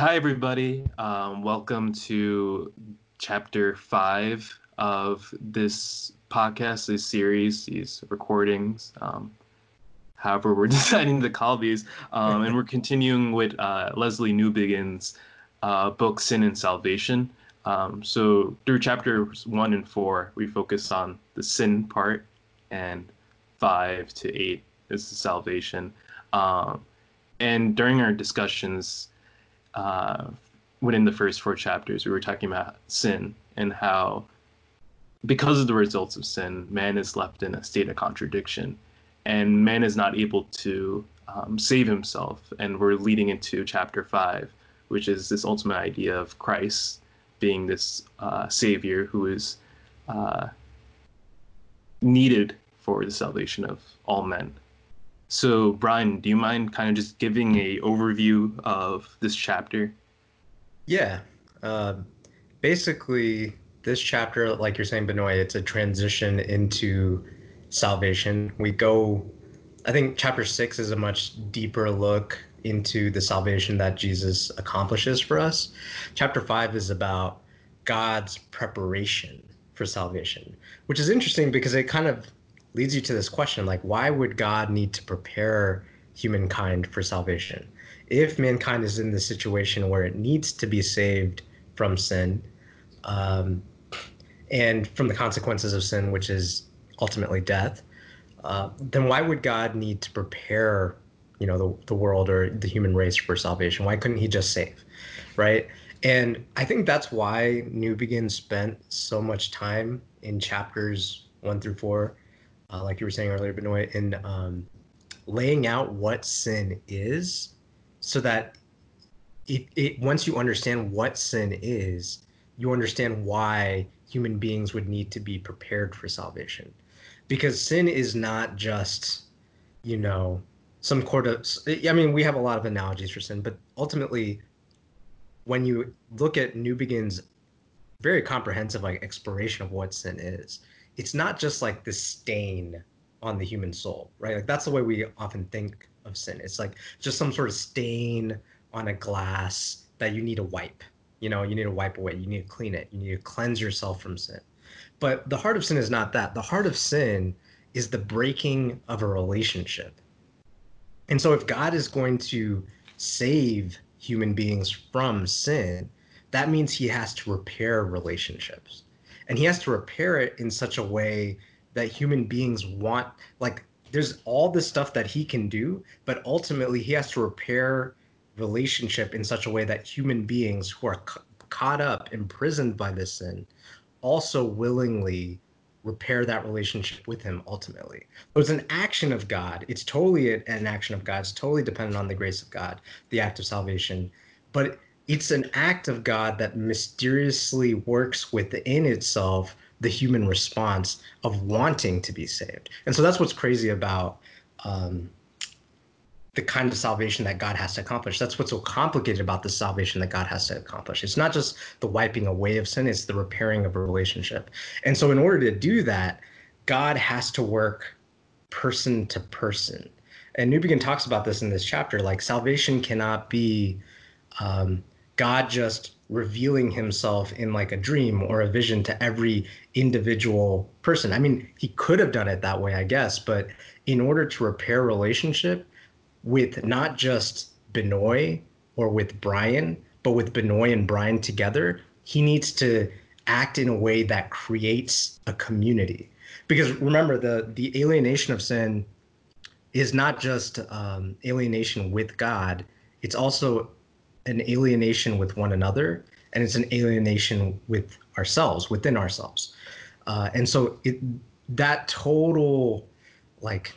Hi, everybody. Um, welcome to chapter five of this podcast, this series, these recordings, um, however, we're deciding to call these. Um, and we're continuing with uh, Lesslie Newbigin's uh, book, Sin and Salvation. Um, so, through chapters one and four, we focus on the sin part, and five to eight is the salvation. Um, and during our discussions, uh, within the first four chapters, we were talking about sin and how, because of the results of sin, man is left in a state of contradiction, and man is not able to um, save himself. And we're leading into chapter five, which is this ultimate idea of Christ being this uh, savior who is uh, needed for the salvation of all men. So, Brian, do you mind kind of just giving a overview of this chapter? Yeah. Uh, basically, this chapter, like you're saying, Benoit, it's a transition into salvation. We go, I think chapter six is a much deeper look into the salvation that Jesus accomplishes for us. Chapter five is about God's preparation for salvation, which is interesting because it kind of leads you to this question like why would god need to prepare humankind for salvation? If mankind is in the situation where it needs to be saved from sin um, and from the consequences of sin which is ultimately death uh, then why would god need to prepare you know the, the world or the human race for salvation? Why couldn't he just save right? And i think that's why Newbigin spent so much time in chapters one through four uh, like you were saying earlier, Benoit, in um, laying out what sin is so that it, it once you understand what sin is, you understand why human beings would need to be prepared for salvation. Because sin is not just, you know, some sort of, I mean, we have a lot of analogies for sin, but ultimately, when you look at New Newbigin's very comprehensive like exploration of what sin is, it's not just like the stain on the human soul, right? Like that's the way we often think of sin. It's like just some sort of stain on a glass that you need to wipe. You know, you need to wipe away. You need to clean it. You need to cleanse yourself from sin. But the heart of sin is not that. The heart of sin is the breaking of a relationship. And so if God is going to save human beings from sin, that means he has to repair relationships and he has to repair it in such a way that human beings want like there's all this stuff that he can do but ultimately he has to repair relationship in such a way that human beings who are ca- caught up imprisoned by this sin also willingly repair that relationship with him ultimately. So it's an action of god. It's totally an action of god. It's totally dependent on the grace of god the act of salvation. But it's an act of God that mysteriously works within itself the human response of wanting to be saved. And so that's what's crazy about um, the kind of salvation that God has to accomplish. That's what's so complicated about the salvation that God has to accomplish. It's not just the wiping away of sin, it's the repairing of a relationship. And so, in order to do that, God has to work person to person. And Newbigin talks about this in this chapter like salvation cannot be um, God just revealing himself in like a dream or a vision to every individual person. I mean, he could have done it that way, I guess, but in order to repair relationship with not just Benoit or with Brian, but with Benoit and Brian together, he needs to act in a way that creates a community. Because remember, the the alienation of sin is not just um, alienation with God; it's also an alienation with one another and it's an alienation with ourselves within ourselves. Uh, and so it that total like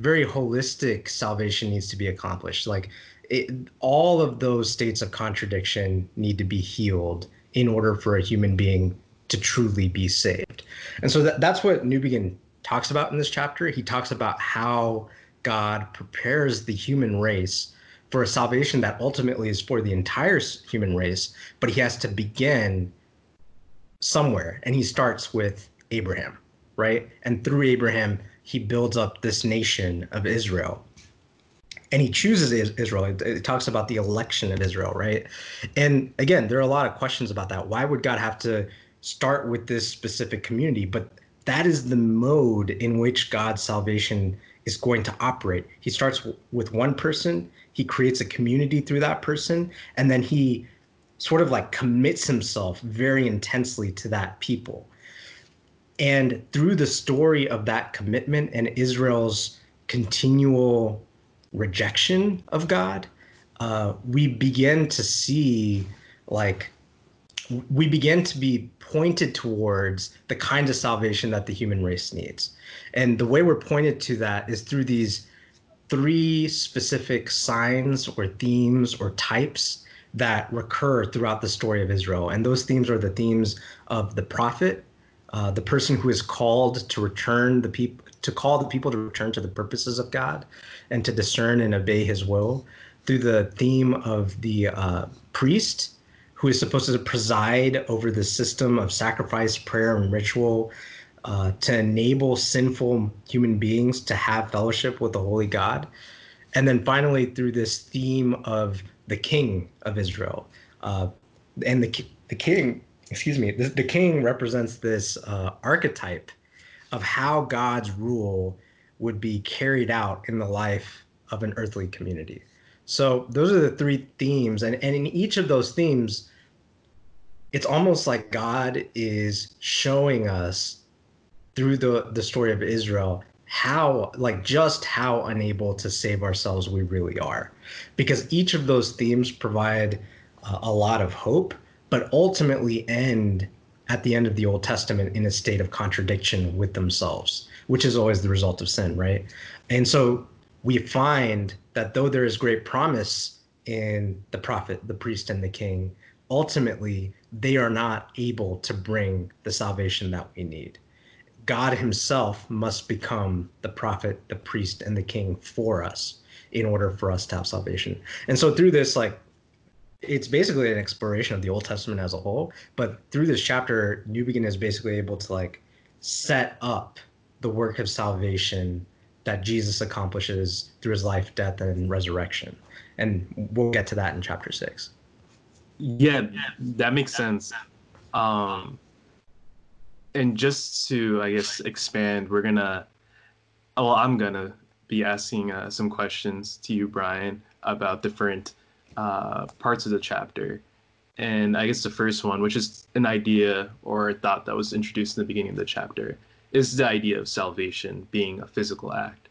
very holistic salvation needs to be accomplished. Like it, all of those states of contradiction need to be healed in order for a human being to truly be saved. And so that, that's what Newbigin talks about in this chapter. He talks about how god prepares the human race for a salvation that ultimately is for the entire human race, but he has to begin somewhere. And he starts with Abraham, right? And through Abraham, he builds up this nation of Israel. and he chooses Israel. It, talks about the election of Israel, right? And again, there are a lot of questions about that. Why would God have to start with this specific community? But that is the mode in which God's salvation is going to operate. He starts with one person, he creates a community through that person, and then he sort of like commits himself very intensely to that people. And through the story of that commitment and Israel's continual rejection of God, uh, we begin to see like we begin to be pointed towards the kind of salvation that the human race needs. And the way we're pointed to that is through these three specific signs or themes or types that recur throughout the story of Israel. And those themes are the themes of the prophet, uh, the person who is called to return the people to call the people to return to the purposes of God and to discern and obey his will through the theme of the uh, priest who is supposed to preside over the system of sacrifice, prayer, and ritual uh, to enable sinful human beings to have fellowship with the holy God. And then finally, through this theme of the king of Israel. Uh, and the, the king, excuse me, the, the king represents this uh, archetype of how God's rule would be carried out in the life of an earthly community. So those are the three themes. And, and in each of those themes, it's almost like God is showing us through the, the story of Israel how like just how unable to save ourselves we really are. Because each of those themes provide uh, a lot of hope but ultimately end at the end of the old testament in a state of contradiction with themselves which is always the result of sin right? And so we find that though there is great promise in the prophet the priest and the king ultimately they are not able to bring the salvation that we need God himself must become the prophet, the priest, and the king for us in order for us to have salvation. And so through this, like, it's basically an exploration of the Old Testament as a whole. But through this chapter, New Newbigin is basically able to like set up the work of salvation that Jesus accomplishes through his life, death, and resurrection. And we'll get to that in chapter six. Yeah, that makes sense. Um, and just to i guess expand we're gonna well i'm gonna be asking uh, some questions to you brian about different uh, parts of the chapter. And i guess the first one which is an idea or a thought that was introduced in the beginning of the chapter is the idea of salvation being a physical act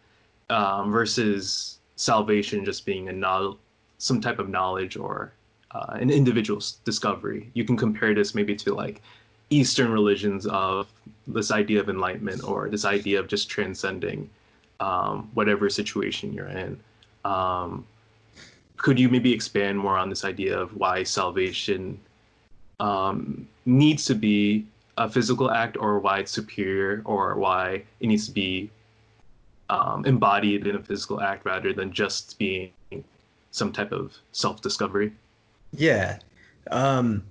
um, versus salvation just being a no- some type of knowledge or uh, an individual's discovery. You can compare this maybe to like Eastern religions of this idea of enlightenment or this idea of just transcending um, whatever situation you're in. Um, could you maybe expand more on this idea of why salvation um, needs to be a physical act or why it's superior or why it needs to be um, embodied in a physical act rather than just being some type of self discovery? Yeah. Um,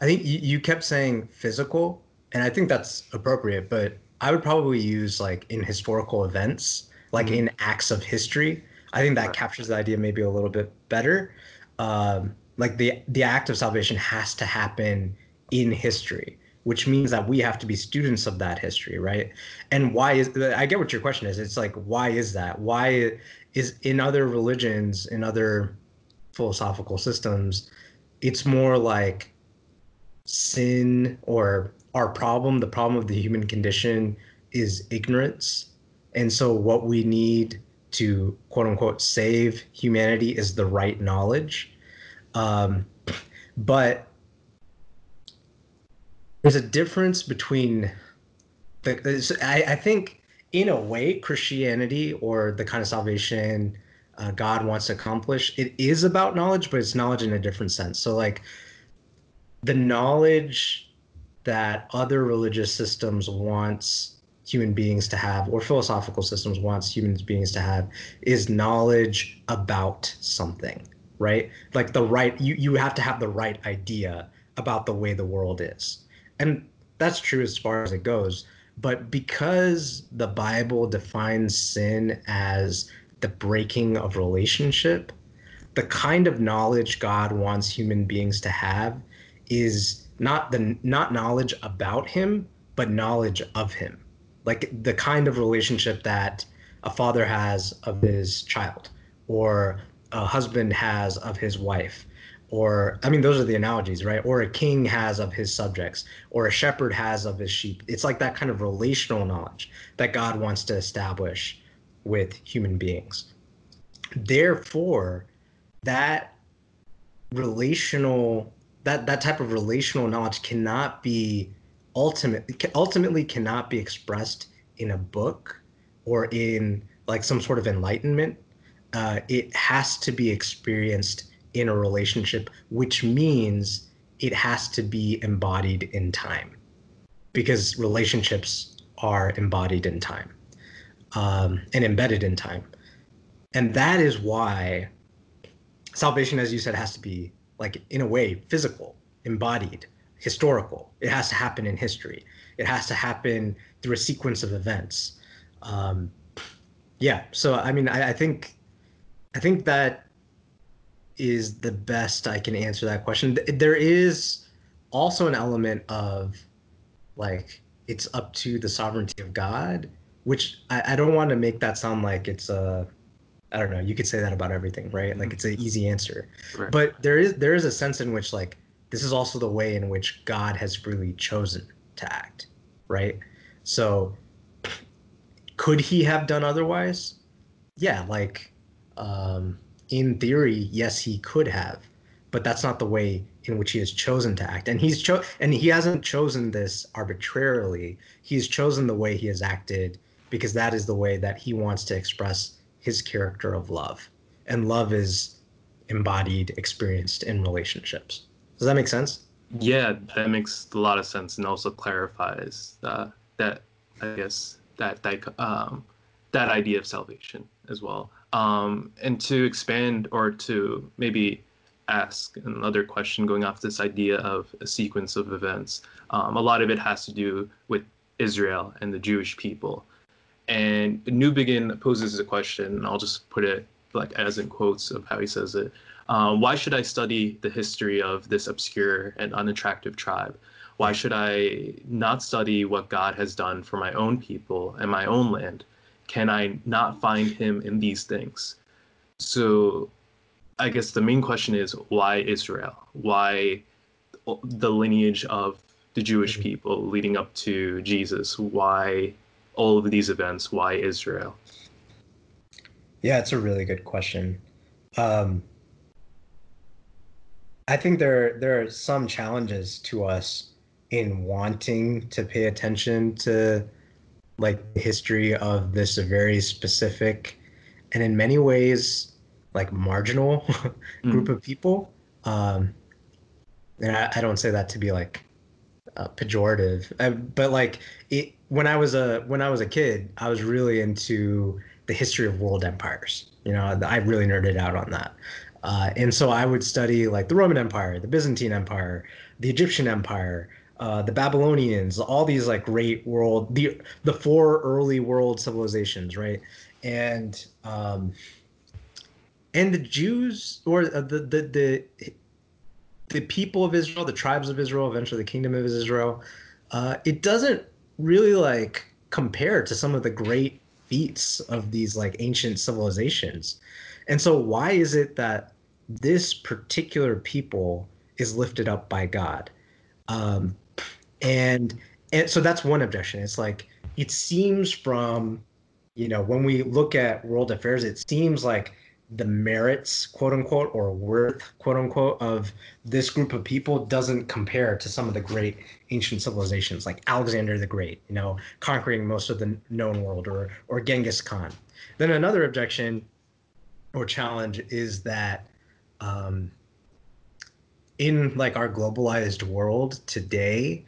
I think you, you kept saying physical, and I think that's appropriate, but I would probably use like in historical events, like mm-hmm. in acts of history. I think that right. captures the idea maybe a little bit better. Um, like the the act of salvation has to happen in history, which means that we have to be students of that history, right? And why is I get what your question is. It's like why is that? Why is in other religions, in other philosophical systems, it's more like sin or our problem, the problem of the human condition is ignorance. And so what we need to quote unquote save humanity is the right knowledge. Um, but there's a difference between the, I, I think in a way Christianity or the kind of salvation uh, God wants to accomplish, it is about knowledge, but it's knowledge in a different sense. So like the knowledge that other religious systems wants human beings to have or philosophical systems wants human beings to have is knowledge about something right? Like the right you, you have to have the right idea about the way the world is. And that's true as far as it goes but because the bible defines sin as the breaking of relationship, the kind of knowledge God wants human beings to have is not the not knowledge about him, but knowledge of him. Like the kind of relationship that a father has of his child or a husband has of his wife or i mean those are the analogies right? Or a king has of his subjects or a shepherd has of his sheep. It's like that kind of relational knowledge that god wants to establish with human beings. Therefore that relational that that type of relational knowledge cannot be ultimately ultimately cannot be expressed in a book or in like some sort of enlightenment uh, it has to be experienced in a relationship, which means it has to be embodied in time because relationships are embodied in time um, and embedded in time. And that is why salvation, as you said, has to be like in a way physical, embodied, historical. It has to happen in history. It has to happen through a sequence of events. Um, yeah. So I mean, I, I think, I think that is the best I can answer that question. There is also an element of like it's up to the sovereignty of God, which I, I don't want to make that sound like it's a I don't know, you could say that about everything, right? Like it's an easy answer. Right. But there is there is a sense in which like this is also the way in which God has freely chosen to act, right? So could he have done otherwise? Yeah, like um in theory, yes, he could have, but that's not the way in which he has chosen to act. And he's cho- and he hasn't chosen this arbitrarily. He's chosen the way he has acted because that is the way that he wants to express his character of love. And love is embodied, experienced in relationships. Does that make sense? Yeah, that makes a lot of sense, and also clarifies uh, that I guess that that um, that idea of salvation as well. Um, and to expand or to maybe ask another question going off this idea of a sequence of events, um, a lot of it has to do with Israel and the Jewish people. And Newbigin poses a question, and I'll just put it like as in quotes of how he says it. Um, why should I study the history of this obscure and unattractive tribe? Why should I not study what God has done for my own people and my own land? can I not find him in these things? So I guess the main question is why Israel? Why the lineage of the Jewish mm-hmm. people leading up to Jesus? Why all of these events? Why Israel? Yeah, it's a really good question. Um, I think there there are some challenges to us in wanting to pay attention to like the history of this very specific and in many ways like marginal group mm. of people um and I, I, don't say that to be like uh, pejorative uh, but like it when i was a when i was a kid i was really into the history of world empires you know i really nerded out on that uh, and so i would study like the roman empire the byzantine empire the egyptian empire uh, the Babylonians, all these like great world, the the four early world civilizations, right? And um, and the Jews or the the the the people of Israel, the tribes of Israel, eventually the kingdom of Israel, uh, it doesn't really like compare to some of the great feats of these like ancient civilizations. And so why is it that this particular people is lifted up by God? Um, and and so that's one objection it's like it seems from you know when we look at world affairs it seems like the merits quote unquote or worth quote unquote of this group of people doesn't compare to some of the great ancient civilizations like alexander the great you know conquering most of the known world or or genghis khan then another objection or challenge is that um, in like our globalized world today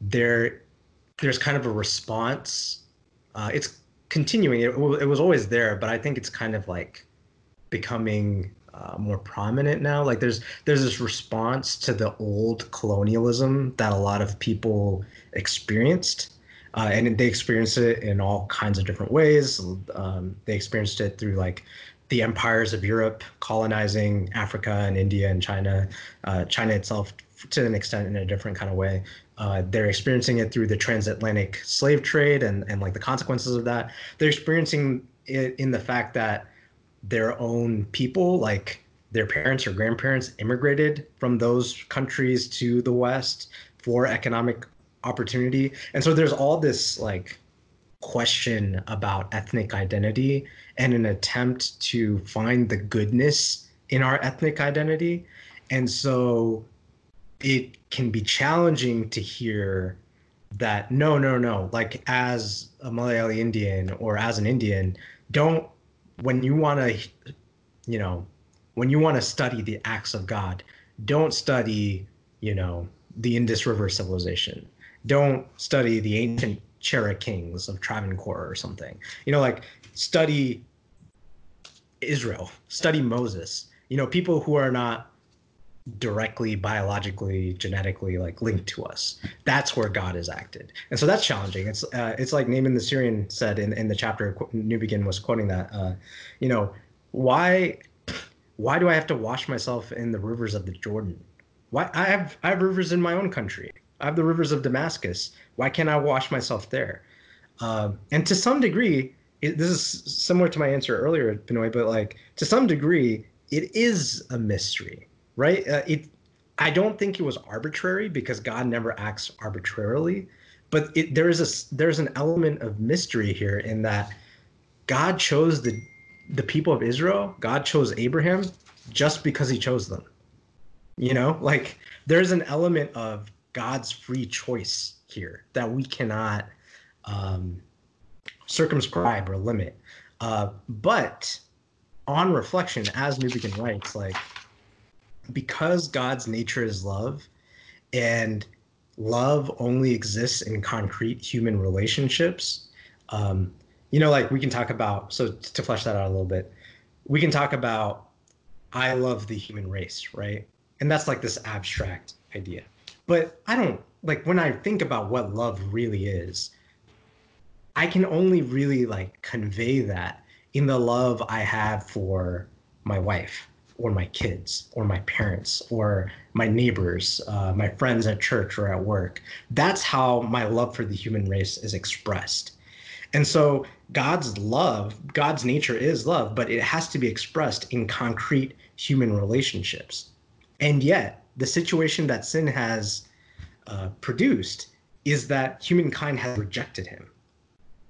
there there's kind of a response. Uh, it's continuing. It, it was always there, but I think it's kind of like becoming uh, more prominent now. Like there's there's this response to the old colonialism that a lot of people experienced, uh, and they experienced it in all kinds of different ways. Um, they experienced it through like the empires of Europe colonizing Africa and India and China, uh, China itself to an extent in a different kind of way. Uh, they're experiencing it through the transatlantic slave trade and, and like the consequences of that. They're experiencing it in the fact that their own people, like their parents or grandparents, immigrated from those countries to the West for economic opportunity. And so there's all this like question about ethnic identity and an attempt to find the goodness in our ethnic identity. And so it can be challenging to hear that no, no, no, like as a Malayali Indian or as an Indian, don't, when you want to, you know, when you want to study the acts of God, don't study, you know, the Indus River civilization. Don't study the ancient Chera kings of Travancore or something. You know, like study Israel, study Moses. You know, people who are not directly biologically genetically like linked to us. That's where god is acted. And so that's challenging. It's uh, it's like naaman the syrian said in, in the chapter Newbigin was quoting that uh, you know why why do i have to wash myself in the rivers of the jordan? Why i have i have rivers in my own country. I have the rivers of damascus. Why can't i wash myself there? Uh, and to some degree it, this is similar to my answer earlier benoit but like to some degree it is a mystery right? Uh, it, I don't think it was arbitrary because God never acts arbitrarily, but it, there is a there's an element of mystery here in that God chose the the people of Israel. God chose Abraham just because He chose them. You know, like there's an element of God's free choice here that we cannot um, circumscribe or limit. Uh, but on reflection, as Newbigin writes, like because God's nature is love and love only exists in concrete human relationships, um, you know, like we can talk about, so to flesh that out a little bit, we can talk about, I love the human race, right? And that's like this abstract idea. But I don't, like, when I think about what love really is, I can only really like convey that in the love I have for my wife or my kids or my parents or my neighbors, uh, my friends at church or at work. That's how my love for the human race is expressed. And so God's love, God's nature is love, but it has to be expressed in concrete human relationships. And yet, the situation that sin has uh, produced is that humankind has rejected him,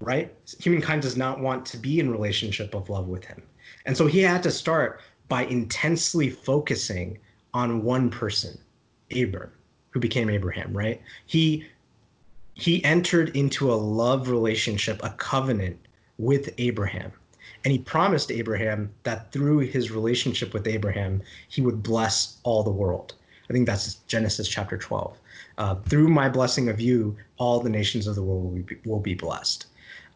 right? Humankind does not want to be in relationship of love with him. And so he had to start by intensely focusing on one person, Abram, who became Abraham, right? He he entered into a love relationship, a covenant with Abraham. And he promised Abraham that through his relationship with Abraham, he would bless all the world. I think that's Genesis chapter 12. Uh, through my blessing of you, all the nations of the world will be, will be blessed.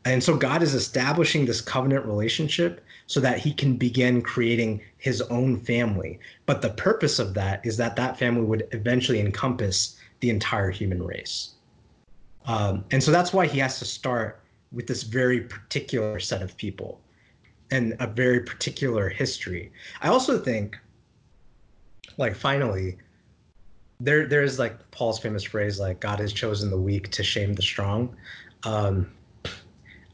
And so God is establishing this covenant relationship so that he can begin creating his own family. But the purpose of that is that that family would eventually encompass the entire human race. Um, and so that's why he has to start with this very particular set of people and a very particular history. I also think, like, finally, there there's like Paul's famous phrase, like God has chosen the weak to shame the strong. Um,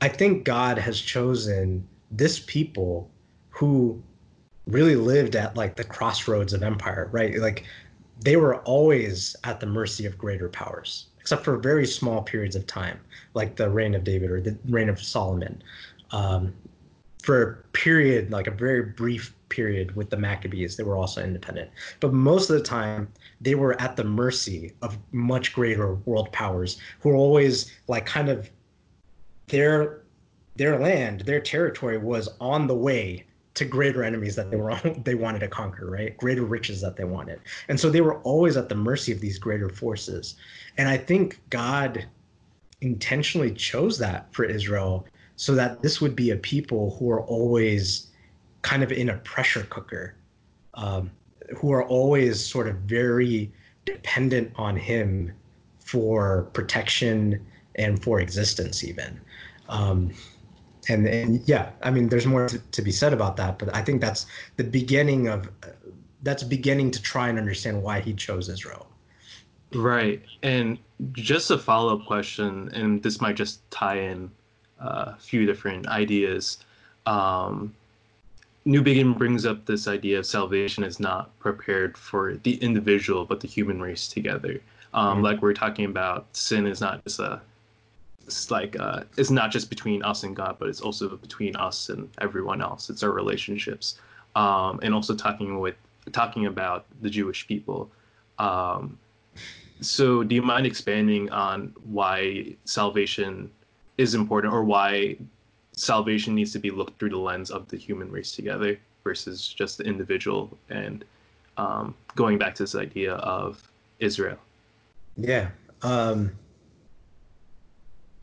I think God has chosen this people who really lived at like the crossroads of empire, right? Like they were always at the mercy of greater powers, except for very small periods of time, like the reign of David or the reign of Solomon. Um, for a period, like a very brief period with the Maccabees, they were also independent. But most of the time, they were at the mercy of much greater world powers who were always like kind of their their land, their territory was on the way to greater enemies that they were on, they wanted to conquer, right? Greater riches that they wanted. And so they were always at the mercy of these greater forces. And I think God intentionally chose that for Israel so that this would be a people who are always kind of in a pressure cooker, um, who are always sort of very dependent on him for protection and for existence even. Um, and, and yeah, I mean, there's more to, to, be said about that, but I think that's the beginning of that's beginning to try and understand why he chose Israel. Right, and just a follow up question, and this might just tie in uh, a few different ideas. Um, Newbigin brings up this idea of salvation is not prepared for the individual, but the human race together. Um, mm-hmm. Like we are talking about, sin is not just a it's like uh, it's not just between us and God, but it's also between us and everyone else. It's our relationships, um, and also talking with talking about the Jewish people. Um, so, do you mind expanding on why salvation is important, or why salvation needs to be looked through the lens of the human race together versus just the individual, and um, going back to this idea of Israel? Yeah. Um,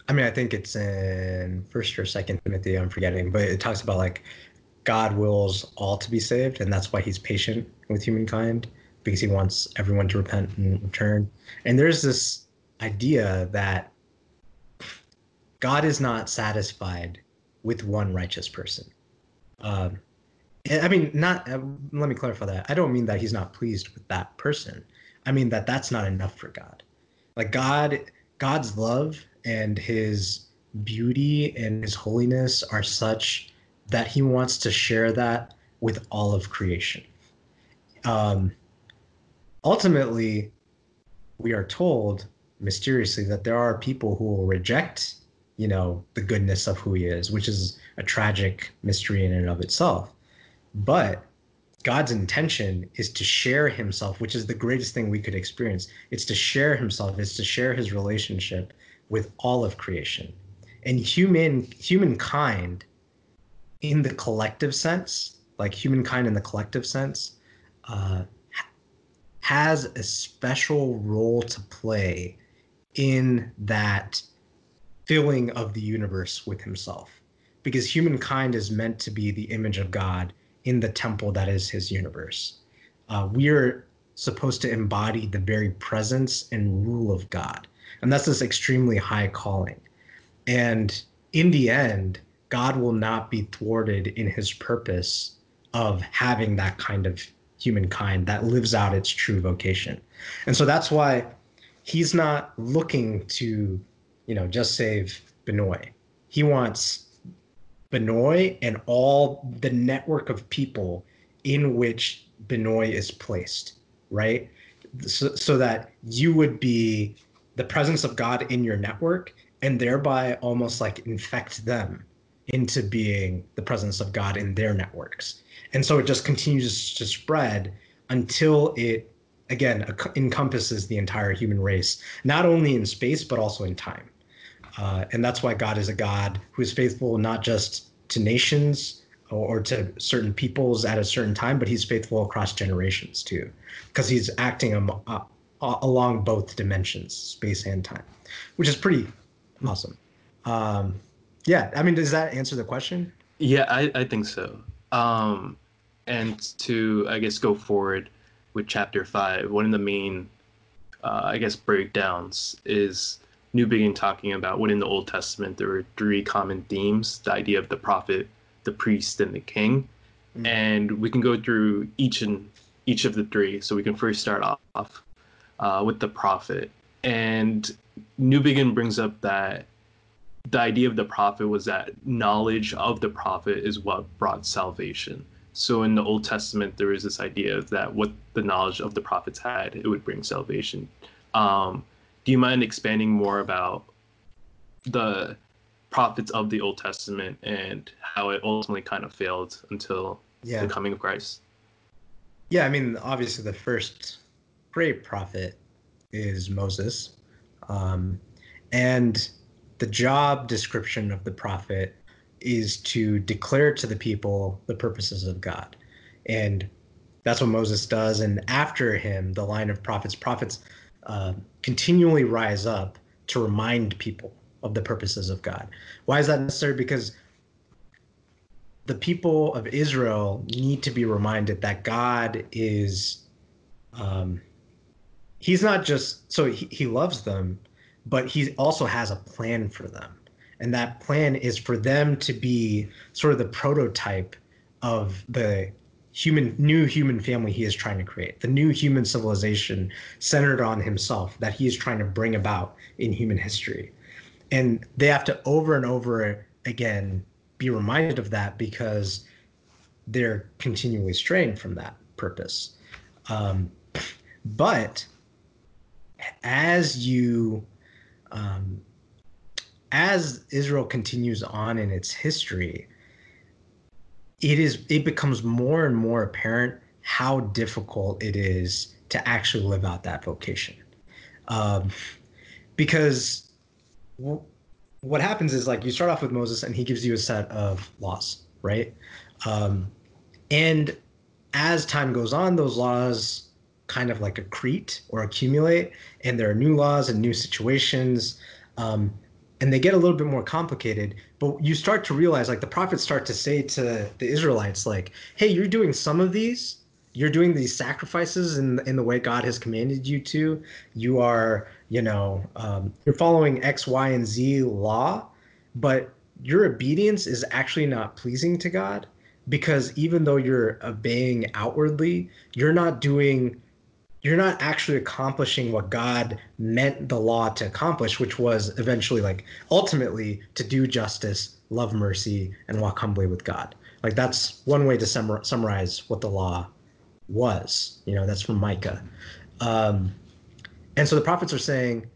I mean, I think it's in First or Second Timothy. I'm forgetting, but it talks about like God wills all to be saved, and that's why He's patient with humankind because He wants everyone to repent and return. And there's this idea that God is not satisfied with one righteous person. Um, I mean, not. Uh, let me clarify that. I don't mean that He's not pleased with that person. I mean that that's not enough for God. Like God, God's love and his beauty and his holiness are such that he wants to share that with all of creation. Um, ultimately, we are told mysteriously that there are people who will reject, you know, the goodness of who he is, which is a tragic mystery in and of itself. But God's intention is to share himself, which is the greatest thing we could experience. It's to share himself, it's to share his relationship with all of creation. And human humankind in the collective sense, like humankind in the collective sense, uh, has a special role to play in that filling of the universe with himself. Because humankind is meant to be the image of God in the temple that is his universe. Uh, we're supposed to embody the very presence and rule of God. And that's this extremely high calling. And in the end, God will not be thwarted in his purpose of having that kind of humankind that lives out its true vocation. And so that's why he's not looking to, you know, just save Benoit. He wants Benoit and all the network of people in which Benoit is placed, right? So, so that you would be the presence of God in your network and thereby almost like infect them into being the presence of God in their networks. And so it just continues to spread until it, again, encompasses the entire human race, not only in space, but also in time. Uh, and that's why God is a God who is faithful not just to nations or, or to certain peoples at a certain time, but he's faithful across generations too, because he's acting um, uh, along both dimensions, space and time, which is pretty awesome. Um, yeah, I mean, does that answer the question? Yeah, I, I think so. Um, and to, I guess, go forward with chapter five, one of the main, uh, I guess, breakdowns is Newbigin talking about what in the Old Testament there were three common themes the idea of the prophet, the priest, and the king. Mm-hmm. And we can go through each and each of the three. So we can first start off uh, with the prophet. And Newbigin brings up that the idea of the prophet was that knowledge of the prophet is what brought salvation. So in the Old Testament, there is this idea that what the knowledge of the prophets had, it would bring salvation. Um, do you mind expanding more about the prophets of the Old Testament and how it ultimately kind of failed until yeah. the coming of Christ? Yeah, I mean, obviously, the first great prophet is Moses. Um, and the job description of the prophet is to declare to the people the purposes of God. And that's what Moses does. And after him, the line of prophets, prophets uh, continually rise up to remind people of the purposes of God. Why is that necessary? Because the people of Israel need to be reminded that God is um, he's not just so he, he loves them but he also has a plan for them. And that plan is for them to be sort of the prototype of the human new human family he is trying to create the new human civilization centered on himself that he is trying to bring about in human history and they have to over and over again be reminded of that because they're continually straying from that purpose um, but as you um, as israel continues on in its history it is it becomes more and more apparent how difficult it is to actually live out that vocation. Um, because w- what happens is like you start off with moses and he gives you a set of laws right? Um, and as time goes on those laws kind of like accrete or accumulate and there are new laws and new situations um, and they get a little bit more complicated but you start to realize like the prophets start to say to the israelites like hey you're doing some of these. You're doing these sacrifices in in the way god has commanded you to. You are you know um, you're following x y and z law but your obedience is actually not pleasing to god because even though you're obeying outwardly you're not doing you're not actually accomplishing what God meant the law to accomplish, which was eventually like ultimately to do justice, love mercy, and walk humbly with God. Like that's one way to sum- summarize what the law was. You know, that's from Micah. Um, and so the prophets are saying,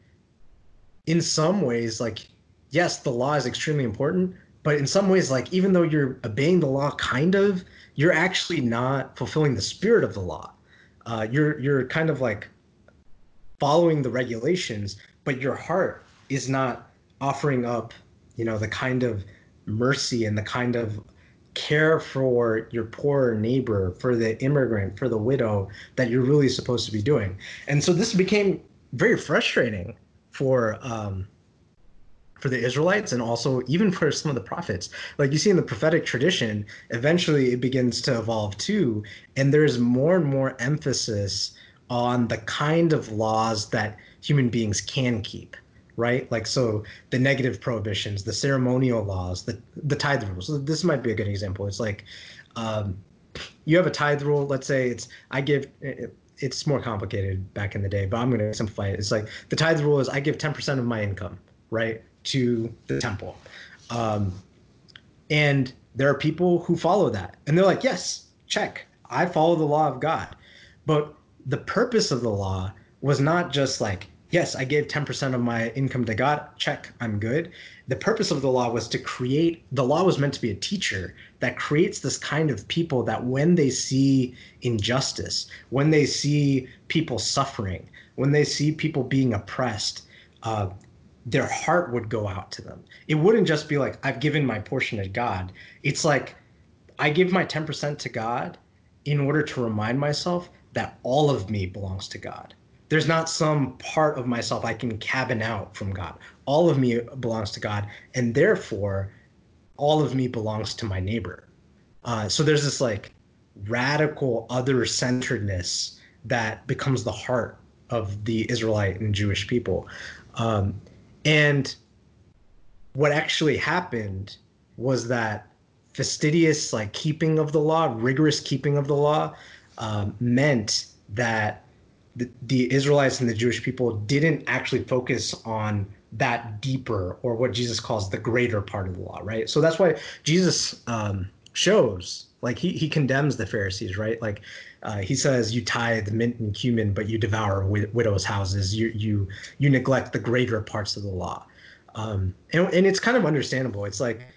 in some ways, like, yes, the law is extremely important, but in some ways, like, even though you're obeying the law, kind of, you're actually not fulfilling the spirit of the law uh, you're you're kind of like following the regulations, but your heart is not offering up, you know, the kind of mercy and the kind of care for your poor neighbor, for the immigrant, for the widow that you're really supposed to be doing. And so this became very frustrating for um, for the Israelites and also even for some of the prophets. Like you see in the prophetic tradition, eventually it begins to evolve too, and there's more and more emphasis on the kind of laws that human beings can keep right? Like so the negative prohibitions, the ceremonial laws, the the tithe rules. So this might be a good example. It's like um, you have a tithe rule. Let's say it's I give. it's more complicated back in the day, but I'm going to simplify it. It's like the tithe rule is I give 10% of my income, right? To the temple. Um, and there are people who follow that. And they're like, yes, check. I follow the law of God. But the purpose of the law was not just like, yes, I gave 10% of my income to God, check, I'm good. The purpose of the law was to create, the law was meant to be a teacher that creates this kind of people that when they see injustice, when they see people suffering, when they see people being oppressed, uh, their heart would go out to them. It wouldn't just be like, I've given my portion to God. It's like, I give my 10% to God in order to remind myself that all of me belongs to God. There's not some part of myself I can cabin out from God. All of me belongs to God. And therefore, all of me belongs to my neighbor. Uh, so there's this like radical other centeredness that becomes the heart of the Israelite and Jewish people. Um, and what actually happened was that fastidious like keeping of the law, rigorous keeping of the law, um, meant that the, the Israelites and the Jewish people didn't actually focus on that deeper or what Jesus calls the greater part of the law, right? So that's why Jesus um, shows like he he condemns the Pharisees, right? Like uh, he says, "You tithe mint and cumin, but you devour widows' houses. You you you neglect the greater parts of the law." Um, and and it's kind of understandable. It's like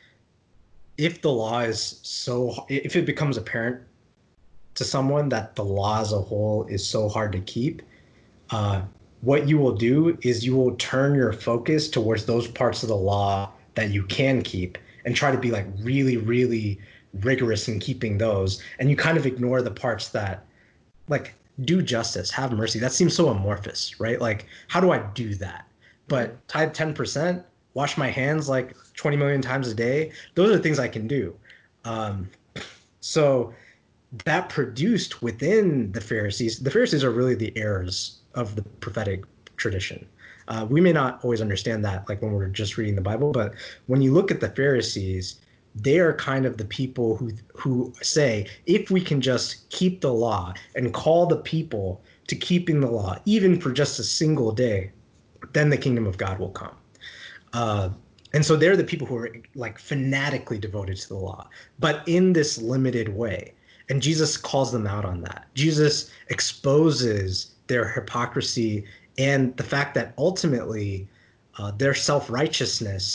if the law is so if it becomes apparent to someone that the law as a whole is so hard to keep, uh, what you will do is you will turn your focus towards those parts of the law that you can keep and try to be like really really rigorous in keeping those and you kind of ignore the parts that like do justice have mercy. That seems so amorphous right? Like how do i do that? But tithe 10% wash my hands like 20 million times a day those are things i can do. Um, so that produced within the pharisees the pharisees are really the heirs of the prophetic tradition. Uh, we may not always understand that, like when we're just reading the Bible, but when you look at the Pharisees, they are kind of the people who who say, if we can just keep the law and call the people to keeping the law, even for just a single day, then the kingdom of God will come. Uh, and so they're the people who are like fanatically devoted to the law, but in this limited way. And Jesus calls them out on that. Jesus exposes their hypocrisy and the fact that ultimately uh, their self righteousness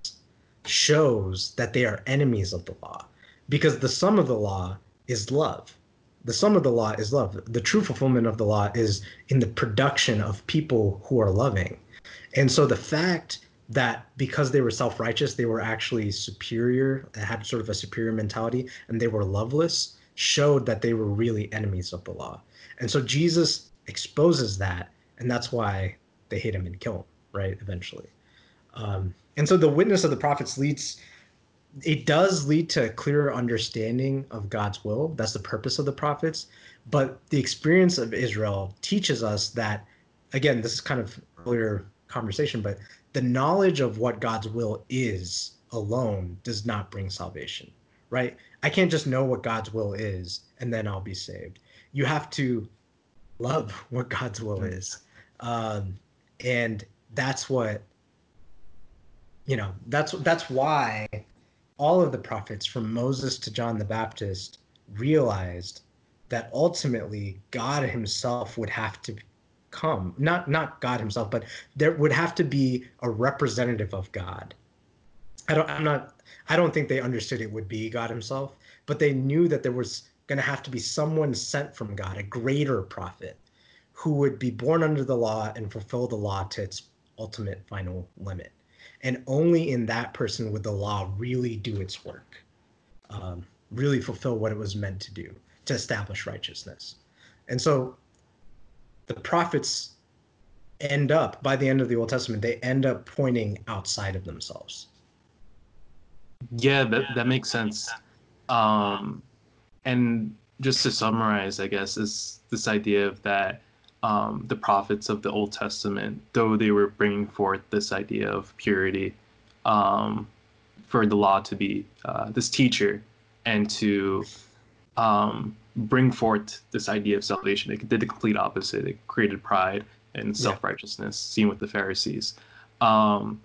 shows that they are enemies of the law because the sum of the law is love. The sum of the law is love. The true fulfillment of the law is in the production of people who are loving. And so the fact that because they were self-righteous, they were actually superior, had sort of a superior mentality, and they were loveless, showed that they were really enemies of the law. And so Jesus exposes that, and that's why they hate him and kill him, right? Eventually. Um, and so the witness of the prophets leads it does lead to a clearer understanding of God's will. That's the purpose of the prophets. But the experience of Israel teaches us that, again, this is kind of earlier conversation, but the knowledge of what God's will is alone does not bring salvation, right? I can't just know what God's will is and then I'll be saved. You have to love what God's will is. Um, and that's what you know that's that's why all of the prophets from Moses to John the Baptist realized that ultimately God himself would have to come not not God himself but there would have to be a representative of God. I don't I'm not I don't think they understood it would be God himself but they knew that there was going to have to be someone sent from God a greater prophet who would be born under the law and fulfill the law to its ultimate final limit and only in that person would the law really do its work um, really fulfill what it was meant to do to establish righteousness. And so the prophets end up by the end of the old testament they end up pointing outside of themselves. Yeah that, that makes sense. Um, and just to summarize i guess is this idea of that um, the prophets of the Old Testament, though they were bringing forth this idea of purity um, for the law to be uh, this teacher and to um, bring forth this idea of salvation. It did the complete opposite. It created pride and self righteousness, seen with the Pharisees. Um,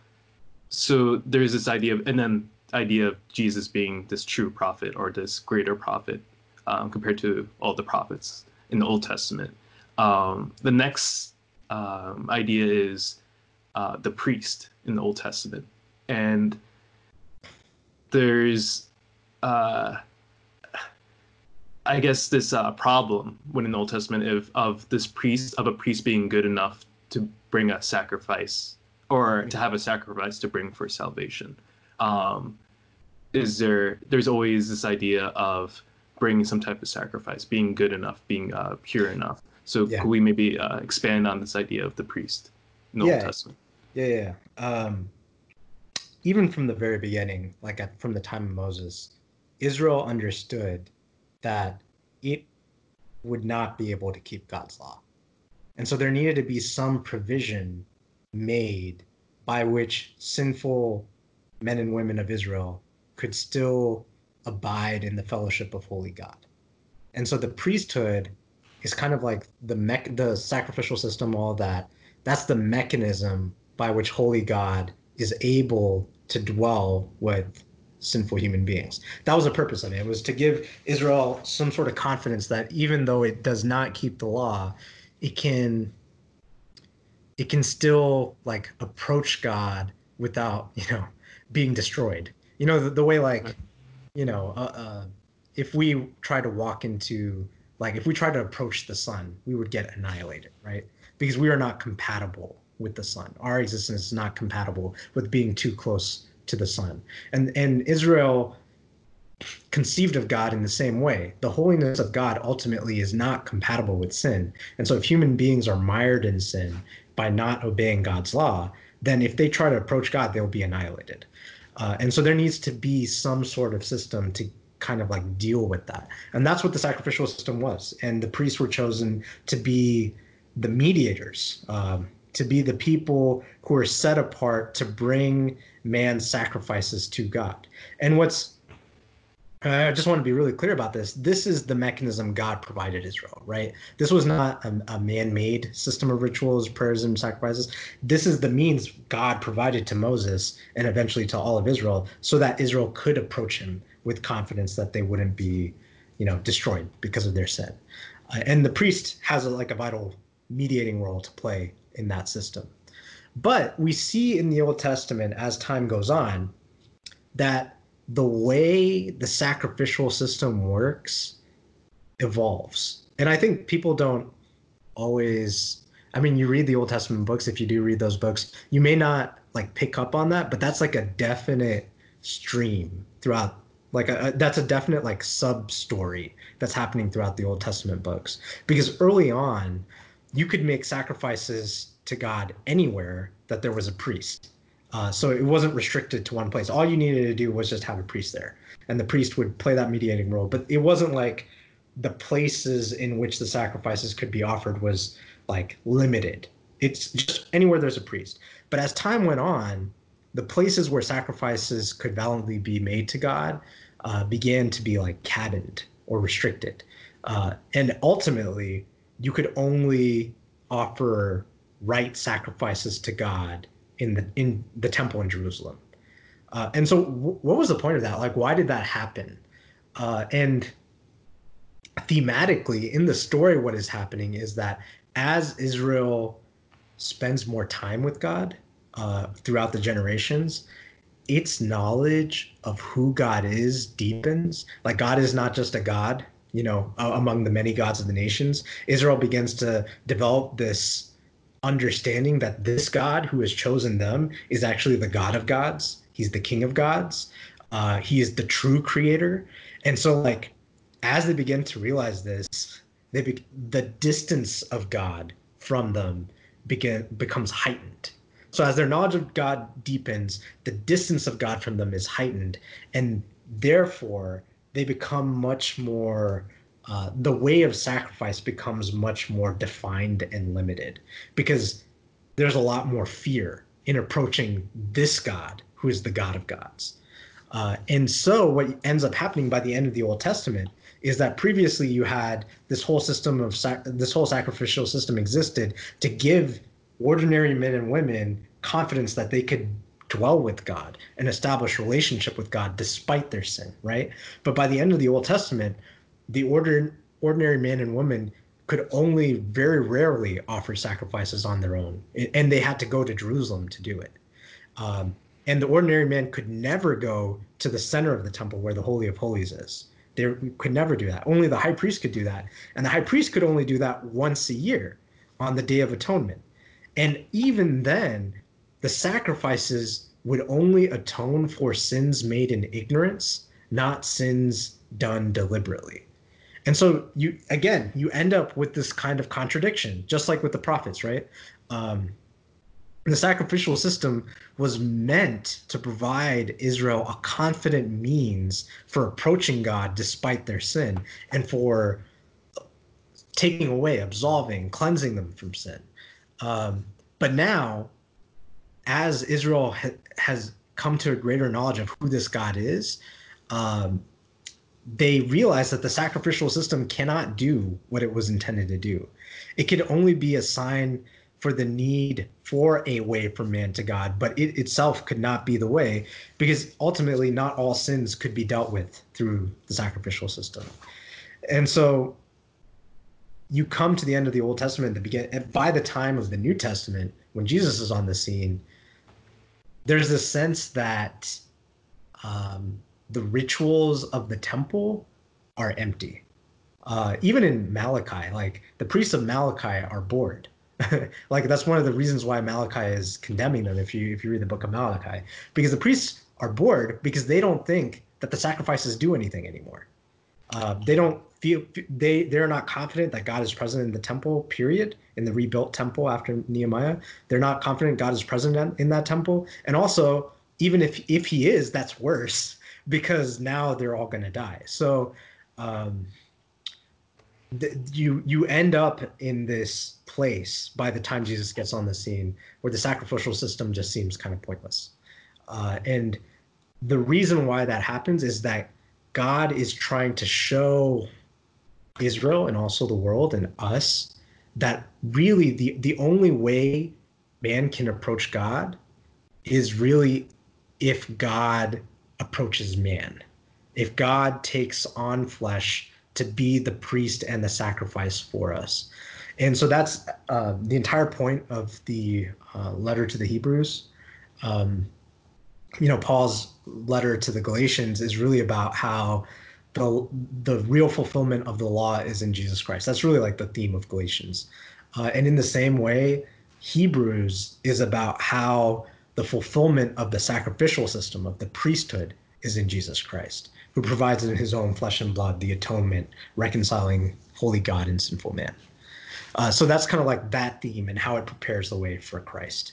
so there's this idea of, and then idea of Jesus being this true prophet or this greater prophet um, compared to all the prophets in the Old Testament. Um, the next um, idea is uh, the priest in the Old Testament, and there's, uh, I guess, this uh, problem when in the Old Testament of of this priest of a priest being good enough to bring a sacrifice or to have a sacrifice to bring for salvation. Um, is there? There's always this idea of bringing some type of sacrifice, being good enough, being uh, pure enough. So yeah. could we maybe uh, expand on this idea of the priest in the yeah. Old Testament? Yeah, yeah. Um, even from the very beginning, like at, from the time of Moses, Israel understood that it would not be able to keep God's law. And so there needed to be some provision made by which sinful men and women of Israel could still abide in the fellowship of holy God. And so the priesthood is kind of like the mech the sacrificial system all that. That's the mechanism by which holy god is able to dwell with sinful human beings. That was the purpose of it. It was to give israel some sort of confidence that even though it does not keep the law it can it can still like approach god without you know being destroyed. You know the, the way like you know uh, uh, if we try to walk into like if we tried to approach the sun, we would get annihilated, right? Because we are not compatible with the sun. Our existence is not compatible with being too close to the sun. And and Israel conceived of God in the same way. The holiness of God ultimately is not compatible with sin. And so if human beings are mired in sin by not obeying God's law, then if they try to approach God, they'll be annihilated. Uh, and so there needs to be some sort of system to kind of like deal with that. And that's what the sacrificial system was. And the priests were chosen to be the mediators, um, to be the people who are set apart to bring man's sacrifices to God. And what's I just want to be really clear about this. This is the mechanism God provided Israel, right? This was not a, a man made system of rituals, prayers, and sacrifices. This is the means God provided to Moses and eventually to all of Israel so that Israel could approach him with confidence that they wouldn't be, you know, destroyed because of their sin. Uh, and the priest has a, like a vital mediating role to play in that system. But we see in the Old Testament as time goes on that the way the sacrificial system works evolves. And I think people don't always I mean, you read the Old Testament books, if you do read those books, you may not like pick up on that, but that's like a definite stream throughout like a, a, that's a definite like sub story that's happening throughout the Old Testament books. Because early on, you could make sacrifices to God anywhere that there was a priest. Uh, so it wasn't restricted to one place. All you needed to do was just have a priest there, and the priest would play that mediating role. But it wasn't like the places in which the sacrifices could be offered was like limited. It's just anywhere there's a priest. But as time went on, the places where sacrifices could validly be made to God uh, began to be like cabined or restricted. Uh, and ultimately, you could only offer right sacrifices to God in the in the temple in Jerusalem. Uh, and so, w- what was the point of that? Like, why did that happen? Uh, and thematically, in the story, what is happening is that as Israel spends more time with God uh, throughout the generations, its knowledge of who God is deepens. Like, God is not just a God, you know, among the many gods of the nations. Israel begins to develop this understanding that this God who has chosen them is actually the God of gods. He's the King of gods. Uh, he is the true creator. And so, like, as they begin to realize this, they be- the distance of God from them begin becomes heightened. So as their knowledge of God deepens, the distance of God from them is heightened, and therefore they become much more uh, the way of sacrifice becomes much more defined and limited because there's a lot more fear in approaching this God who is the God of gods. Uh, and so, what ends up happening by the end of the Old Testament is that previously you had this whole system of sac- this whole sacrificial system existed to give ordinary men and women confidence that they could dwell with God and establish relationship with God despite their sin, right? But by the end of the Old Testament, the order, ordinary man and woman could only very rarely offer sacrifices on their own, and they had to go to Jerusalem to do it. Um, and the ordinary man could never go to the center of the temple where the Holy of Holies is. They could never do that. Only the high priest could do that. And the high priest could only do that once a year on the Day of Atonement. And even then, the sacrifices would only atone for sins made in ignorance, not sins done deliberately. And so you again, you end up with this kind of contradiction, just like with the prophets, right? Um, the sacrificial system was meant to provide Israel a confident means for approaching God despite their sin and for taking away, absolving, cleansing them from sin. Um, but now, as Israel ha- has come to a greater knowledge of who this God is, um, they realize that the sacrificial system cannot do what it was intended to do. It could only be a sign for the need for a way from man to God, but it itself could not be the way because ultimately not all sins could be dealt with through the sacrificial system. And so you come to the end of the Old Testament, the begin by the time of the New Testament, when Jesus is on the scene, there's a sense that um, the rituals of the temple are empty. Uh, even in Malachi, like the priests of Malachi are bored. like that's one of the reasons why Malachi is condemning them. If you if you read the book of Malachi, because the priests are bored because they don't think that the sacrifices do anything anymore. Uh, they don't feel they they're not confident that God is present in the temple. Period. In the rebuilt temple after Nehemiah, they're not confident God is present in that temple. And also, even if if He is, that's worse because now they're all going to die. So, um, you you end up in this place by the time Jesus gets on the scene where the sacrificial system just seems kind of pointless. Uh, and the reason why that happens is that God is trying to show Israel and also the world and us that really the the only way man can approach God is really if God approaches man. If God takes on flesh to be the priest and the sacrifice for us. And so that's uh, the entire point of the uh, letter to the Hebrews. Um, you know, Paul's letter to the Galatians is really about how the the real fulfillment of the law is in Jesus Christ. That's really like the theme of Galatians. Uh, and in the same way, Hebrews is about how the fulfillment of the sacrificial system of the priesthood is in Jesus Christ who provides in his own flesh and blood the atonement, reconciling holy God and sinful man. Uh, so that's kind of like that theme and how it prepares the way for Christ.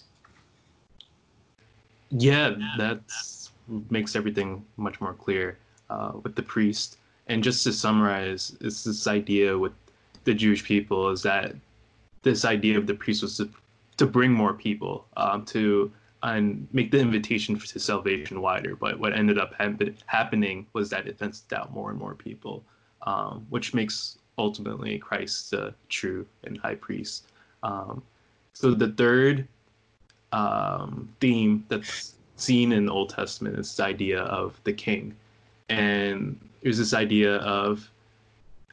Yeah, that makes everything much more clear uh, with the priest. And just to summarize, it's this idea with the Jewish people is that this idea of the priest was to, to bring more people, um, to and make the invitation to salvation wider. But what ended up ha- happening was that it fenced out more and more people, um, which makes ultimately Christ the true and high priest. Um, so the third um, theme that's seen in the Old Testament is the idea of the king, and there's this idea of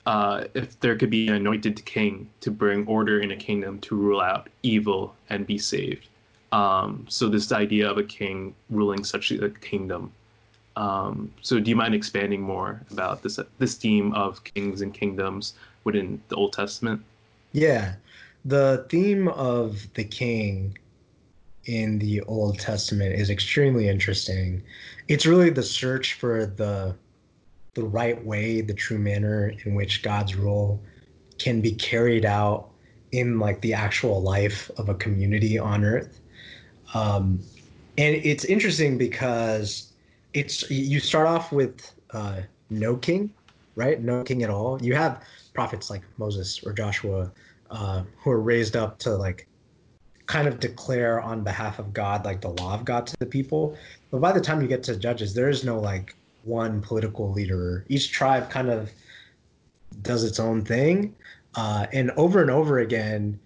uh, if there could be an anointed king to bring order in a kingdom to rule out evil and be saved. Um, so this idea of a king ruling such a kingdom. Um, so do you mind expanding more about this this theme of kings and kingdoms within the Old Testament? Yeah, the theme of the king in the Old Testament is extremely interesting. It's really the search for the the right way, the true manner in which God's rule can be carried out in like the actual life of a community on earth. Um, and it's interesting because it's you start off with uh, no king, right? No king at all. You have prophets like Moses or Joshua uh, who are raised up to like kind of declare on behalf of God like the law of God to the people. But by the time you get to Judges, there is no like one political leader. Each tribe kind of does its own thing. Uh, and over and over again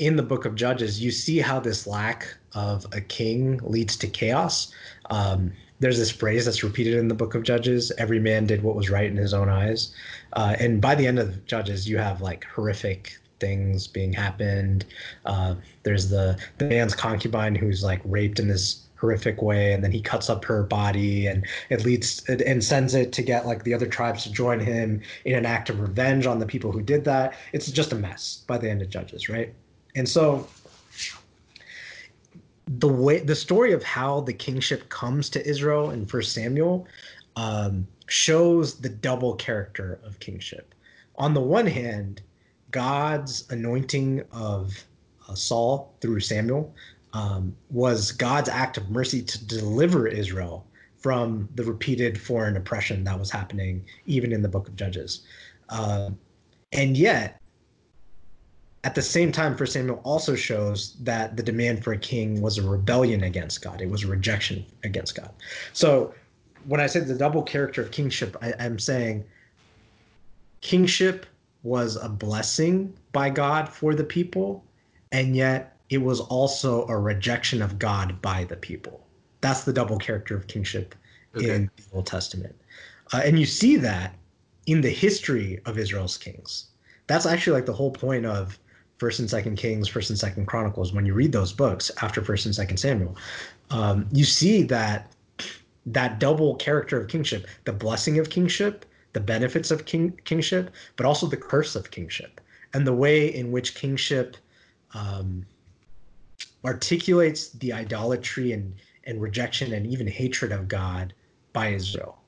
in the book of Judges, you see how this lack of a king leads to chaos. Um, there's this phrase that's repeated in the book of Judges every man did what was right in his own eyes. Uh, and by the end of Judges, you have like horrific things being happened. Uh, there's the, the man's concubine who's like raped in this horrific way and then he cuts up her body and it leads and sends it to get like the other tribes to join him in an act of revenge on the people who did that it's just a mess by the end of judges right and so the way the story of how the kingship comes to Israel in First Samuel um, shows the double character of kingship. On the one hand, God's anointing of uh, Saul through Samuel um, was God's act of mercy to deliver Israel from the repeated foreign oppression that was happening, even in the book of Judges. Uh, and yet, at the same time, First Samuel also shows that the demand for a king was a rebellion against God. It was a rejection against God. So when I say the double character of kingship, I, I'm saying kingship was a blessing by God for the people, and yet it was also a rejection of God by the people. That's the double character of kingship okay. in the Old Testament. Uh, and you see that in the history of Israel's kings. That's actually like the whole point of First and Second Kings, First and Second Chronicles, when you read those books after First and Second Samuel, um, you see that that double character of kingship, the blessing of kingship, the benefits of king, kingship, but also the curse of kingship, and the way in which kingship um, articulates the idolatry and and rejection and even hatred of God by Israel.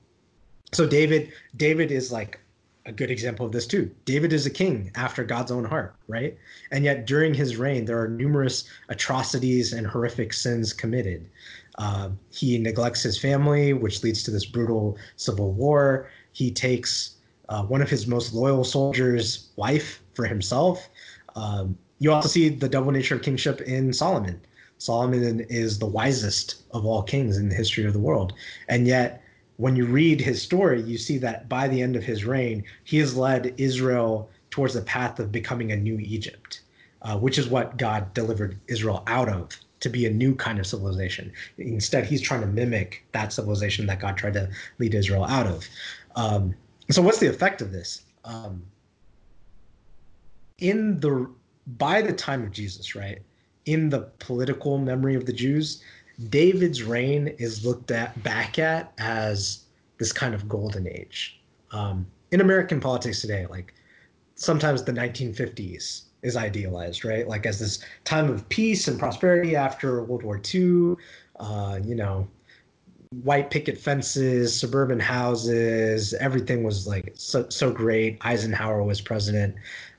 So David, David is like a good example of this too. David is a king after God's own heart, right? And yet during his reign, there are numerous atrocities and horrific sins committed. Uh, he neglects his family, which leads to this brutal civil war. He takes uh, one of his most loyal soldiers' wife for himself. Um, you also see the double nature of kingship in Solomon. Solomon is the wisest of all kings in the history of the world. And yet, when you read his story, you see that by the end of his reign, he has led Israel towards the path of becoming a new Egypt, uh, which is what God delivered Israel out of to be a new kind of civilization. Instead, he's trying to mimic that civilization that God tried to lead Israel out of. Um, so, what's the effect of this? Um, in the by the time of Jesus, right? In the political memory of the Jews, David's reign is looked at back at as this kind of golden age. Um, in American politics today, like sometimes the 1950s is idealized, right? Like as this time of peace and prosperity after World War II, uh, you know, white picket fences, suburban houses, everything was like so, so great. Eisenhower was president,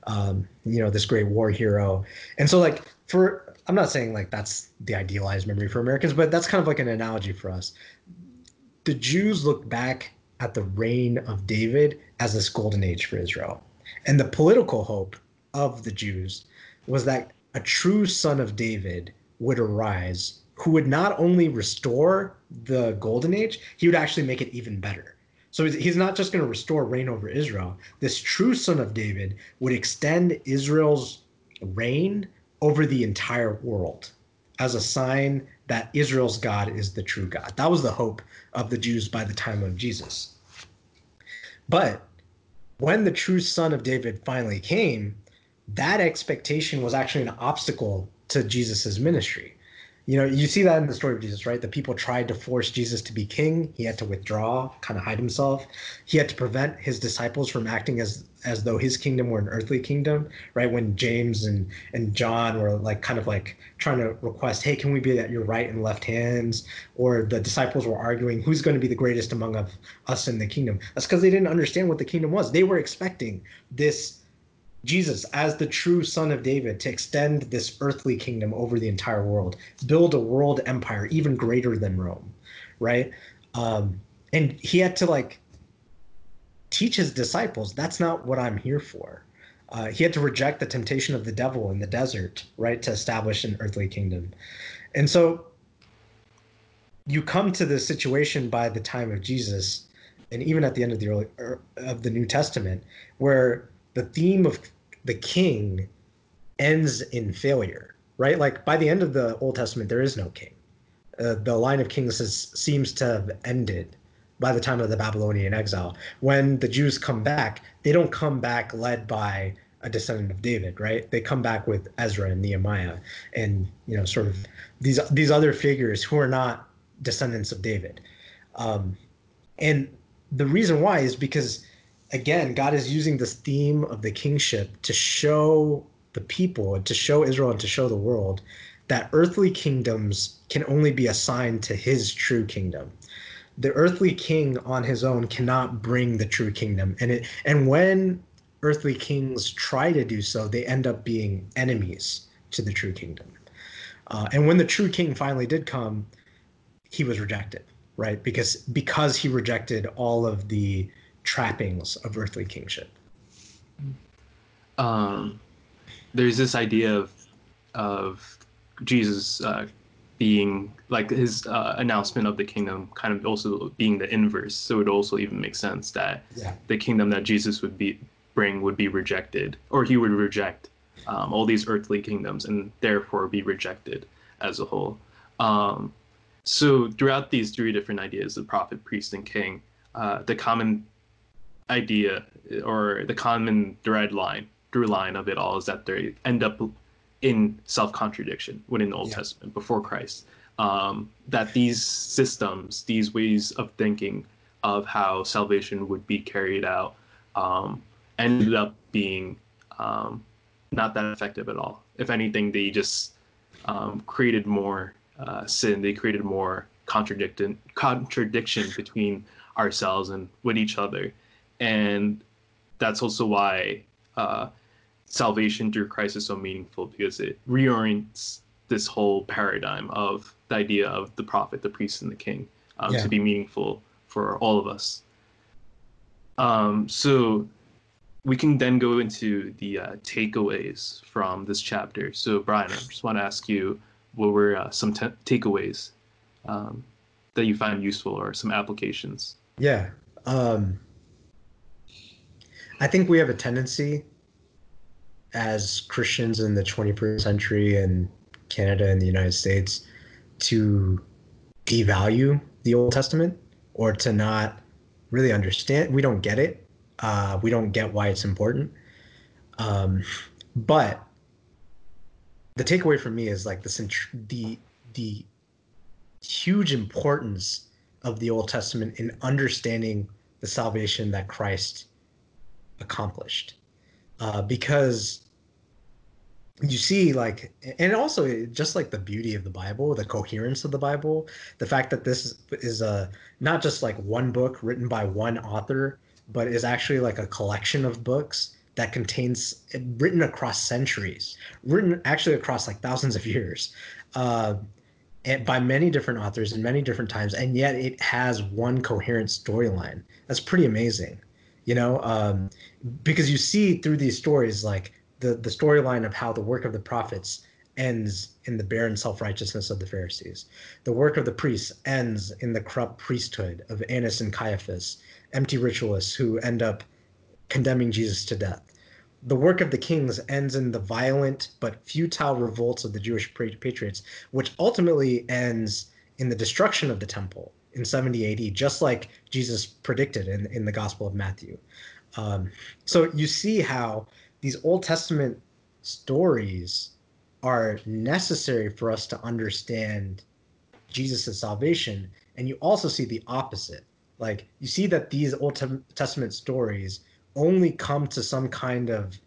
um, you know, this great war hero. And so like for I'm not saying like that's the idealized memory for Americans, but that's kind of like an analogy for us. The Jews look back at the reign of David as this golden age for Israel. And the political hope of the Jews was that a true son of David would arise who would not only restore the golden age, he would actually make it even better. So he's not just going to restore reign over Israel. This true son of David would extend Israel's reign over the entire world as a sign that Israel's God is the true God. That was the hope of the Jews by the time of Jesus. But when the true son of David finally came, that expectation was actually an obstacle to Jesus's ministry. You know, you see that in the story of Jesus, right? The people tried to force Jesus to be king. He had to withdraw, kind of hide himself. He had to prevent his disciples from acting as as though his kingdom were an earthly kingdom, right? When James and and John were like kind of like trying to request, "Hey, can we be at your right and left hands?" Or the disciples were arguing, "Who's going to be the greatest among of us in the kingdom?" That's because they didn't understand what the kingdom was. They were expecting this Jesus as the true son of David to extend this earthly kingdom over the entire world, build a world empire even greater than Rome, right? Um, and he had to like teach his disciples that's not what I'm here for. Uh, he had to reject the temptation of the devil in the desert, right, to establish an earthly kingdom. And so you come to this situation by the time of Jesus, and even at the end of the early er, of the New Testament, where the theme of the king ends in failure, right? Like by the end of the Old Testament, there is no king. Uh, the line of kings has, seems to have ended by the time of the Babylonian exile. When the Jews come back, they don't come back led by a descendant of David, right? They come back with Ezra and Nehemiah and you know sort of these these other figures who are not descendants of David. Um, and the reason why is because again, God is using this theme of the kingship to show the people and to show Israel and to show the world that earthly kingdoms can only be assigned to his true kingdom. The earthly king on his own cannot bring the true kingdom. And it and when earthly kings try to do so, they end up being enemies to the true kingdom. Uh, and when the true king finally did come, he was rejected, right? Because because he rejected all of the trappings of earthly kingship. Um, there's this idea of of Jesus uh, being like his uh, announcement of the kingdom, kind of also being the inverse. So it also even makes sense that yeah. the kingdom that Jesus would be bring would be rejected, or he would reject um, all these earthly kingdoms, and therefore be rejected as a whole. Um, so throughout these three different ideas, the prophet, priest, and king, uh, the common idea or the common thread line through line of it all is that they end up in self contradiction within the Old yeah. Testament before Christ. Um, that these systems, these ways of thinking of how salvation would be carried out, um, ended up being um, not that effective at all. If anything, they just um, created more uh, sin. They created more contradiction contradiction between ourselves and with each other and that's also why uh, salvation through Christ is so meaningful because it reorients this whole paradigm of the idea of the prophet, the priest, and the king um, yeah. to be meaningful for all of us. Um, so we can then go into the uh, takeaways from this chapter. So Brian, I just want to ask you, what were uh, some t- takeaways um, that you find useful or some applications? Yeah. Um, I think we have a tendency as Christians in the 21st century in Canada and the United States to devalue the Old Testament or to not really understand. We don't get it. Uh, we don't get why it's important. Um, but the takeaway for me is like the the the huge importance of the Old Testament in understanding the salvation that Christ accomplished. Uh, because you see like and also just like the beauty of the bible the coherence of the bible the fact that this is a not just like one book written by one author but is actually like a collection of books that contains written across centuries written actually across like thousands of years uh, and by many different authors in many different times and yet it has one coherent storyline that's pretty amazing you know um, because you see through these stories like the the storyline of how the work of the prophets ends in the barren self-righteousness of the Pharisees. The work of the priests ends in the corrupt priesthood of Annas and Caiaphas, empty ritualists who end up condemning Jesus to death. The work of the kings ends in the violent but futile revolts of the Jewish patriots, which ultimately ends in the destruction of the temple in 70 AD, just like Jesus predicted in, in the Gospel of Matthew. Um, so you see how these Old Testament stories are necessary for us to understand Jesus' salvation. And you also see the opposite. Like you see that these Old Testament stories only come to some kind of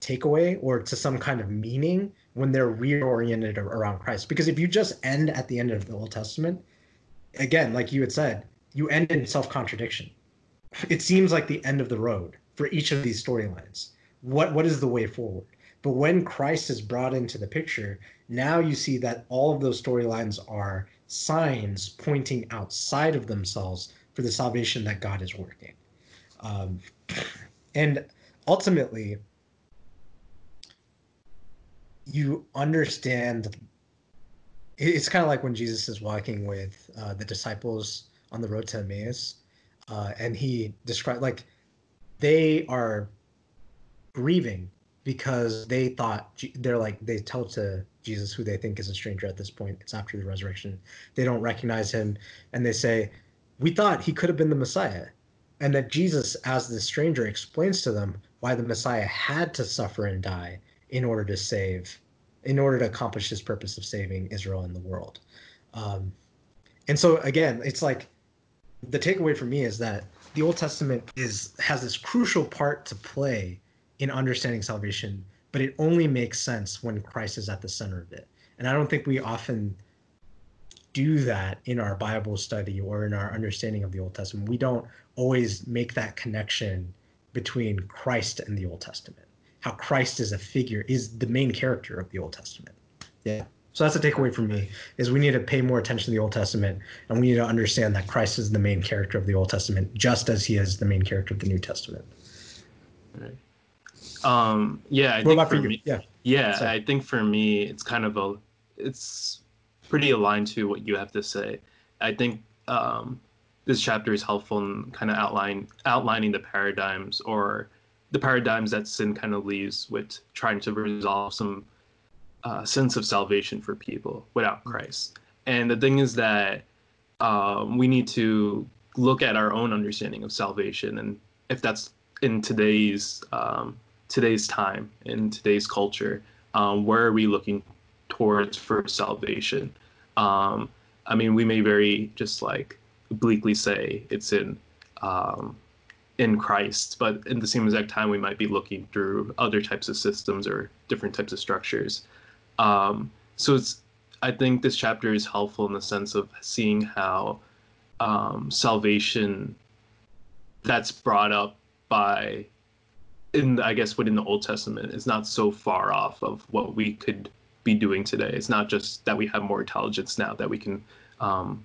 takeaway or to some kind of meaning when they're reoriented around Christ. Because if you just end at the end of the Old Testament, again, like you had said, you end in self contradiction. It seems like the end of the road for each of these storylines. What what is the way forward? But when christ is brought into the picture now you see that all of those storylines are signs pointing outside of themselves for the salvation that god is working. Um, and ultimately you understand it's kind of like when jesus is walking with uh, the disciples on the road to emmaus uh, and he described like they are grieving because they thought they're like they tell to Jesus who they think is a stranger at this point. It's after the resurrection. They don't recognize him and they say, "We thought he could have been the Messiah." And that Jesus as the stranger explains to them why the Messiah had to suffer and die in order to save in order to accomplish his purpose of saving Israel and the world. Um, and so again, it's like the takeaway for me is that the Old Testament is has this crucial part to play in understanding salvation, but it only makes sense when Christ is at the center of it. And I don't think we often do that in our Bible study or in our understanding of the Old Testament. We don't always make that connection between Christ and the Old Testament. How Christ is a figure is the main character of the Old Testament. Yeah. So that's a takeaway for me is we need to pay more attention to the Old Testament and we need to understand that Christ is the main character of the Old Testament just as he is the main character of the New Testament. Right. Um, yeah, I what think about for for you? me, Yeah. yeah, So- I think for me, it's kind of a, it's pretty aligned to what you have to say. I think um, this chapter is helpful in kind of outline outlining the paradigms or the paradigms that sin kind of leaves with trying to resolve some uh, sense of salvation for people without Christ. And the thing is that um, we need to look at our own understanding of salvation, and if that's in today's um, today's time in today's culture um, where are we looking towards for salvation um, i mean we may very just like obliquely say it's in um, in christ but in the same exact time we might be looking through other types of systems or different types of structures um, so it's i think this chapter is helpful in the sense of seeing how um, salvation that's brought up by in I guess within the Old Testament is not so far off of what we could be doing today. It's not just that we have more intelligence now that we can um,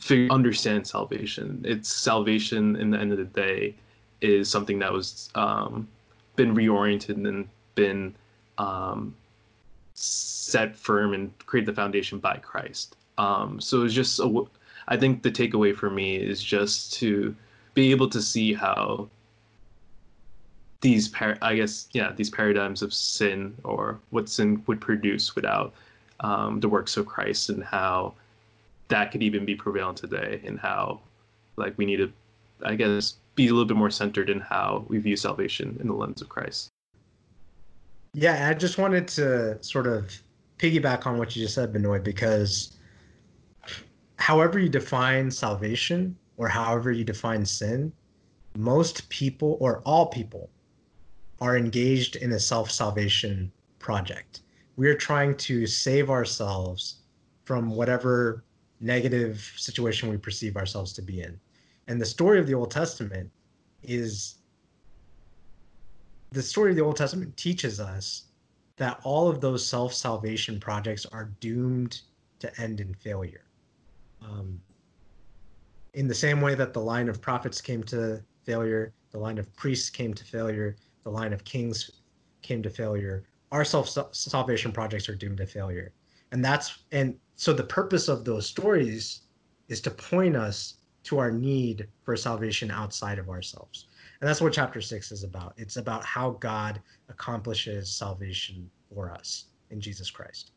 figure, understand salvation. It's salvation in the end of the day is something that was um, been reoriented and been um, set firm and create the foundation by Christ. Um, so it's just, a, I think the takeaway for me is just to be able to see how these par- I guess yeah these paradigms of sin or what sin would produce without um, the works of Christ and how that could even be prevalent today in how like we need to I guess be a little bit more centered in how we view salvation in the lens of Christ. Yeah, I just wanted to sort of piggyback on what you just said, Benoit, because however you define salvation or however you define sin, most people or all people are engaged in a self salvation project. We are trying to save ourselves from whatever negative situation we perceive ourselves to be in. And the story of the Old Testament is the story of the Old Testament teaches us that all of those self salvation projects are doomed to end in failure. Um, in the same way that the line of prophets came to failure, the line of priests came to failure, the line of kings came to failure, our self salvation projects are doomed to failure. And that's and so the purpose of those stories is to point us to our need for salvation outside of ourselves. And that's what chapter six is about. It's about how God accomplishes salvation for us in Jesus Christ.